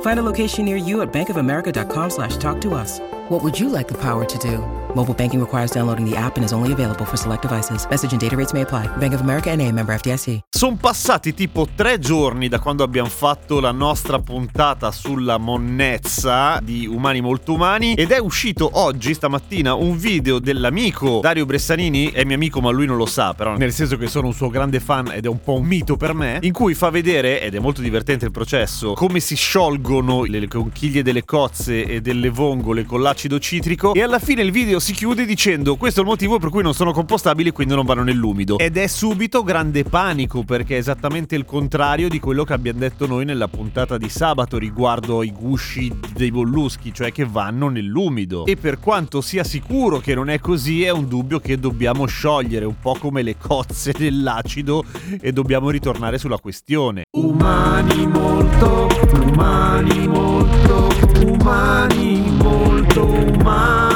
Find a location near you at bankofamerica.com slash talk to us. What would you like the power to do? Mobile banking requires downloading the app and is only available for select devices. Message and data rates may apply. Bank of America NA, member FDIC. Sono passati tipo tre giorni da quando abbiamo fatto la nostra puntata sulla monnezza di Umani Molto Umani ed è uscito oggi, stamattina, un video dell'amico Dario Bressanini, è mio amico ma lui non lo sa, però nel senso che sono un suo grande fan ed è un po' un mito per me, in cui fa vedere, ed è molto divertente il processo, come si sciolgono le conchiglie delle cozze e delle vongole con l'acido citrico e alla fine il video si chiude dicendo questo è il motivo per cui non sono compostabili e quindi non vanno nell'umido. Ed è subito grande panico perché è esattamente il contrario di quello che abbiamo detto noi nella puntata di sabato riguardo i gusci dei bolluschi, cioè che vanno nell'umido. E per quanto sia sicuro che non è così, è un dubbio che dobbiamo sciogliere, un po' come le cozze dell'acido e dobbiamo ritornare sulla questione. Umani molto, umani molto, umani molto umani.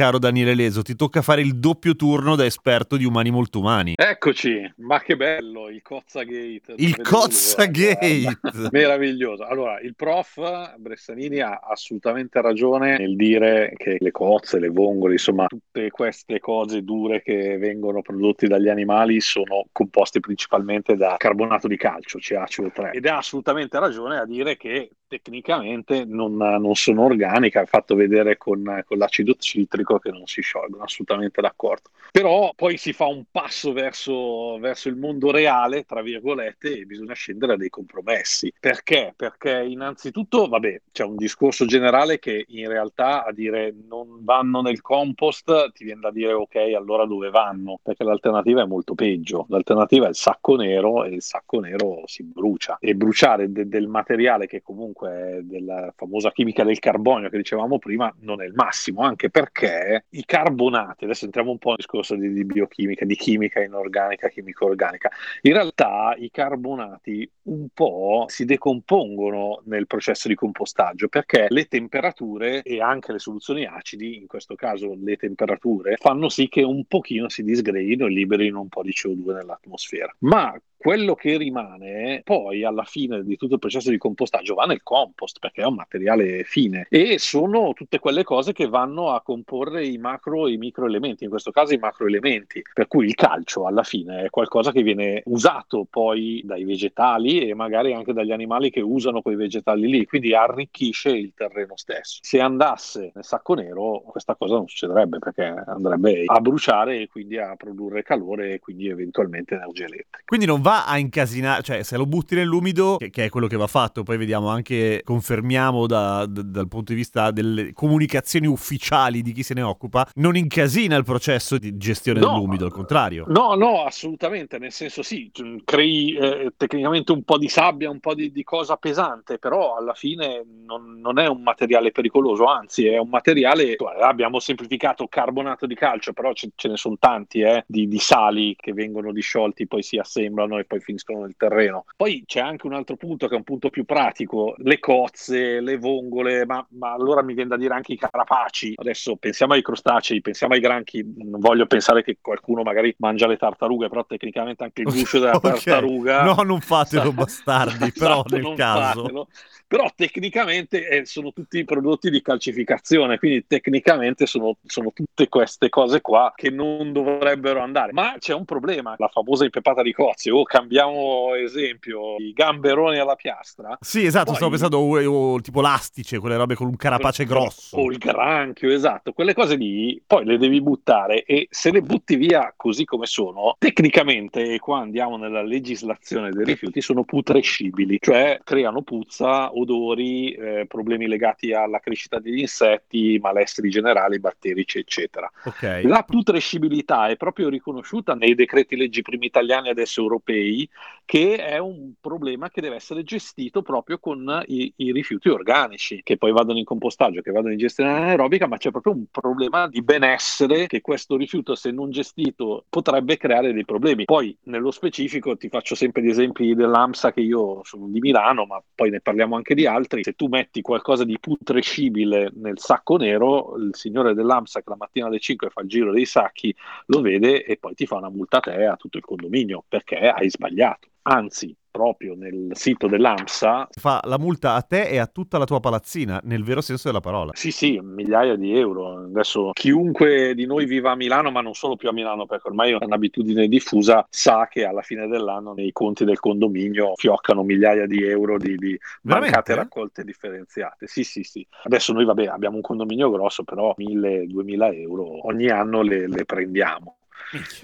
Caro Daniele Leso, ti tocca fare il doppio turno da esperto di umani molto umani. Eccoci, ma che bello, il Cozza Gate. Il Cozza Gate! Meraviglioso. Allora, il prof Bressanini ha assolutamente ragione nel dire che le cozze, le vongole, insomma, tutte queste cose dure che vengono prodotte dagli animali sono composte principalmente da carbonato di calcio, CaCO3. Ed ha assolutamente ragione a dire che tecnicamente non, non sono organiche, ha fatto vedere con, con l'acido citrico che non si sciolgono, assolutamente d'accordo. Però poi si fa un passo verso, verso il mondo reale, tra virgolette, e bisogna scendere a dei compromessi. Perché? Perché innanzitutto, vabbè, c'è un discorso generale che in realtà a dire non vanno nel compost ti viene da dire ok, allora dove vanno? Perché l'alternativa è molto peggio. L'alternativa è il sacco nero e il sacco nero si brucia. E bruciare de- del materiale che comunque è della famosa chimica del carbonio che dicevamo prima non è il massimo, anche perché i carbonati, adesso entriamo un po' nel discorso di, di biochimica, di chimica inorganica, chimico-organica, in realtà i carbonati un po' si decompongono nel processo di compostaggio perché le temperature e anche le soluzioni acidi, in questo caso le temperature, fanno sì che un pochino si disgreghino e liberino un po' di CO2 nell'atmosfera. Ma quello che rimane poi alla fine di tutto il processo di compostaggio va nel compost perché è un materiale fine e sono tutte quelle cose che vanno a comporre i macro e i microelementi, in questo caso i macroelementi, per cui il calcio alla fine è qualcosa che viene usato poi dai vegetali e magari anche dagli animali che usano quei vegetali lì, quindi arricchisce il terreno stesso. Se andasse nel sacco nero questa cosa non succederebbe perché andrebbe a bruciare e quindi a produrre calore e quindi eventualmente energia elettrica. Quindi non va a incasinare, cioè se lo butti nell'umido, che, che, è quello che va fatto, poi vediamo anche, confermiamo da, da, dal punto di vista delle comunicazioni ufficiali di chi se ne occupa, non incasina il processo di gestione no, dell'umido, al contrario. No, no, assolutamente, nel senso sì, crei eh, tecnicamente un po' di sabbia, un po' di, di cosa pesante, però alla fine non, non, è un materiale pericoloso, anzi è un materiale, abbiamo semplificato carbonato di calcio, però ce, ce ne sono tanti eh, di, di sali che vengono disciolti, poi si assemblano e poi finiscono nel terreno. Poi c'è anche un altro punto che è un punto più pratico, le cozze, le vongole, ma, ma allora mi viene da dire anche i carapaci. Adesso pensiamo ai crostacei, pensiamo ai granchi, non voglio pensare che qualcuno magari mangia le tartarughe, però tecnicamente anche il guscio della okay. tartaruga... No, non fatelo bastardi, però esatto, nel caso... Fatelo però tecnicamente eh, sono tutti prodotti di calcificazione, quindi tecnicamente sono, sono, tutte queste cose qua che non dovrebbero andare. Ma c'è un problema, la famosa impepata di cozze, o cambiamo esempio, i gamberoni alla piastra. Sì, esatto, poi... stavo pensando o, o, tipo l'astice, quelle robe con un carapace grosso. O il granchio, esatto, quelle cose lì poi le devi buttare e se le butti via così come sono, tecnicamente, e qua andiamo nella legislazione dei rifiuti, sono putrescibili, cioè creano puzza odori, eh, problemi legati alla crescita degli insetti, malesseri generali, batterici, eccetera. Okay. La putrescibilità è proprio riconosciuta nei decreti leggi primi italiani adesso europei europei che è un problema che deve essere gestito proprio con i, i, rifiuti organici, che poi vadano in compostaggio, che vadano in gestione anaerobica, ma c'è proprio un problema di benessere che questo rifiuto, se non gestito, potrebbe creare dei problemi. Poi, nello specifico, ti faccio sempre gli esempi dell'AMSA, che io sono di Milano, ma poi ne parliamo anche di altri. Se tu metti qualcosa di putrescibile nel sacco nero, il signore dell'AMSA che la mattina alle 5 fa il giro dei sacchi, lo vede e poi ti fa una multa a te a tutto il condominio perché hai sbagliato anzi proprio nel sito dell'AMSA. Fa la multa a te e a tutta la tua palazzina, nel vero senso della parola. Sì, sì, migliaia di euro. Adesso chiunque di noi viva a Milano, ma non solo più a Milano, perché ormai è un'abitudine diffusa, sa che alla fine dell'anno nei conti del condominio fioccano migliaia di euro di, di mancate raccolte differenziate. Sì, sì, sì. Adesso noi, vabbè, abbiamo un condominio grosso, però 1000-2000 euro ogni anno le, le prendiamo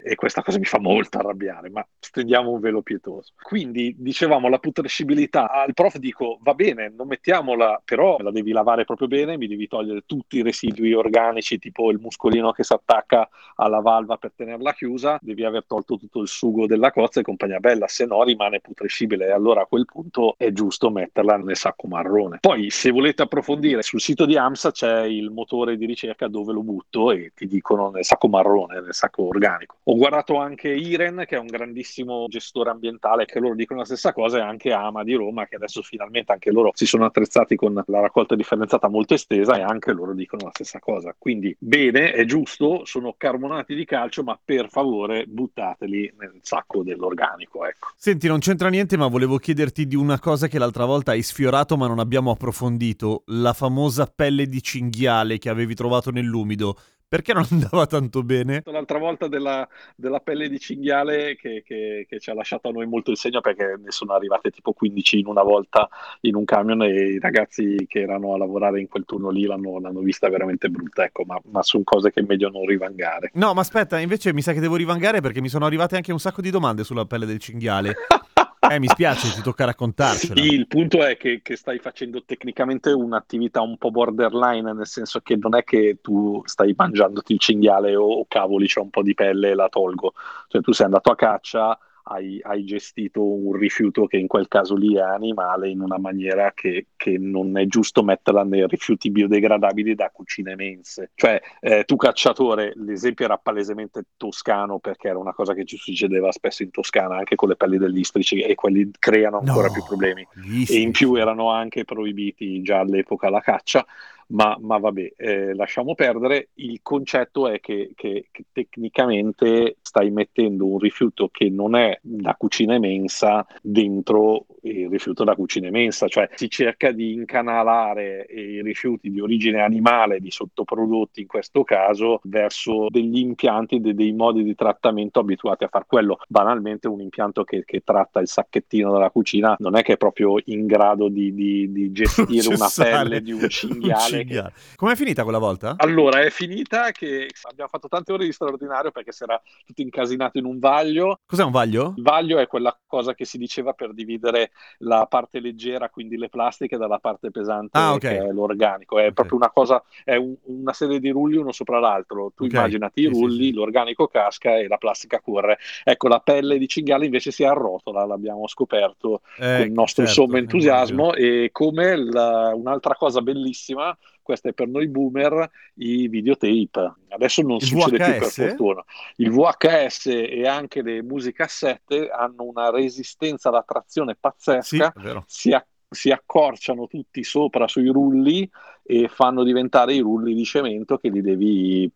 e questa cosa mi fa molto arrabbiare, ma stendiamo un velo pietoso. Quindi dicevamo la putrescibilità, al prof dico va bene, non mettiamola, però la devi lavare proprio bene, mi devi togliere tutti i residui organici, tipo il muscolino che si attacca alla valva per tenerla chiusa, devi aver tolto tutto il sugo della cozza e compagnia bella, se no rimane putrescibile e allora a quel punto è giusto metterla nel sacco marrone. Poi se volete approfondire sul sito di AMSA c'è il motore di ricerca dove lo butto e ti dicono nel sacco marrone, nel sacco organico organico. Ho guardato anche Iren, che è un grandissimo gestore ambientale, che loro dicono la stessa cosa, e anche Ama di Roma, che adesso finalmente anche loro si sono attrezzati con la raccolta differenziata molto estesa e anche loro dicono la stessa cosa. Quindi bene, è giusto, sono carbonati di calcio, ma per favore buttateli nel sacco dell'organico. Ecco. Senti, non c'entra niente, ma volevo chiederti di una cosa che l'altra volta hai sfiorato, ma non abbiamo approfondito: la famosa pelle di cinghiale che avevi trovato nell'umido. Perché non andava tanto bene? L'altra volta della, della pelle di cinghiale che, che, che, ci ha lasciato a noi molto il segno perché ne sono arrivate tipo 15 in una volta in un camion e i ragazzi che erano a lavorare in quel turno lì l'hanno, l'hanno vista veramente brutta, ecco, ma, ma sono cose che è meglio non rivangare. No, ma aspetta, invece mi sa che devo rivangare perché mi sono arrivate anche un sacco di domande sulla pelle del cinghiale. Eh, mi spiace, ti tocca raccontarcela. Sì, il punto è che, che, stai facendo tecnicamente un'attività un po' borderline, nel senso che non è che tu stai mangiandoti il cinghiale o, o cavoli, c'è un po' di pelle e la tolgo. Cioè tu sei andato a caccia, hai, hai, gestito un rifiuto che in quel caso lì è animale in una maniera che, che non è giusto metterla nei rifiuti biodegradabili da cucine mense. Cioè, eh, tu cacciatore, l'esempio era palesemente toscano perché era una cosa che ci succedeva spesso in Toscana, anche con le pelli degli istrici e quelli creano ancora no, più problemi. E in più erano anche proibiti già all'epoca la caccia ma, ma vabbè, eh, lasciamo perdere. Il concetto è che, che, che, tecnicamente stai mettendo un rifiuto che non è da cucina mensa dentro il rifiuto da cucina mensa, cioè si cerca di incanalare i rifiuti di origine animale, di sottoprodotti in questo caso, verso degli impianti, de, dei modi di trattamento abituati a far quello. Banalmente un impianto che, che tratta il sacchettino della cucina non è che è proprio in grado di, di, di gestire una pelle di un cinghiale cinghiale. Com'è finita quella volta? Allora, è finita che abbiamo fatto tante ore di straordinario perché si era tutto incasinato in un vaglio. Cos'è un vaglio? Il vaglio è quella cosa che si diceva per dividere la parte leggera, quindi le plastiche, dalla parte pesante, ah, okay. che è l'organico. È okay. proprio una cosa, è un, una serie di rulli uno sopra l'altro. Tu okay. immaginati i rulli, sì, sì. l'organico casca e la plastica corre. Ecco, la pelle di cinghiale invece si arrotola, l'abbiamo scoperto eh, con il nostro certo, sommo entusiasmo. E come la, un'altra cosa bellissima questo è per noi boomer, i videotape. Adesso non il succede VHS? più per fortuna. Il VHS e anche le musicassette hanno una resistenza alla trazione pazzesca, sì, si, si accorciano tutti sopra sui rulli e fanno diventare i rulli di cemento che li devi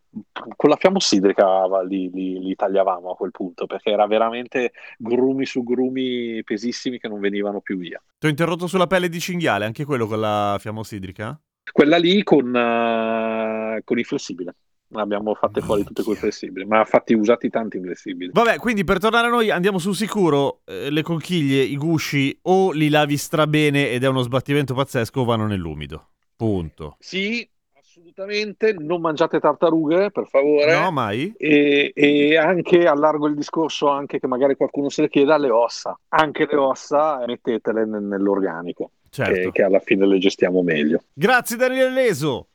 con la fiamma ossidrica li, li, li, tagliavamo a quel punto perché era veramente grumi su grumi pesissimi che non venivano più via. Ti ho interrotto sulla pelle di cinghiale, anche quello con la fiamma ossidrica? Quella lì con, uh, con il flessibile. Abbiamo fatte fuori tutte quelle flessibili, ma fatti usati tanti flessibili. Vabbè, quindi per tornare a noi andiamo sul sicuro. Eh, le conchiglie, i gusci o li lavi strabene ed è uno sbattimento pazzesco o vanno nell'umido. Punto. Sì, assolutamente. Non mangiate tartarughe, per favore. No, mai. E, e, anche allargo il discorso, anche che magari qualcuno se le chieda, le ossa. Anche le ossa mettetele nell'organico certo. che, che, alla fine le gestiamo meglio. Grazie Daniele Leso.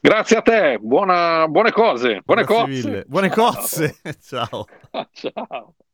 Grazie a te, Buona, buone cose. Buone Grazie cose. Buone cose. Ciao. Ciao.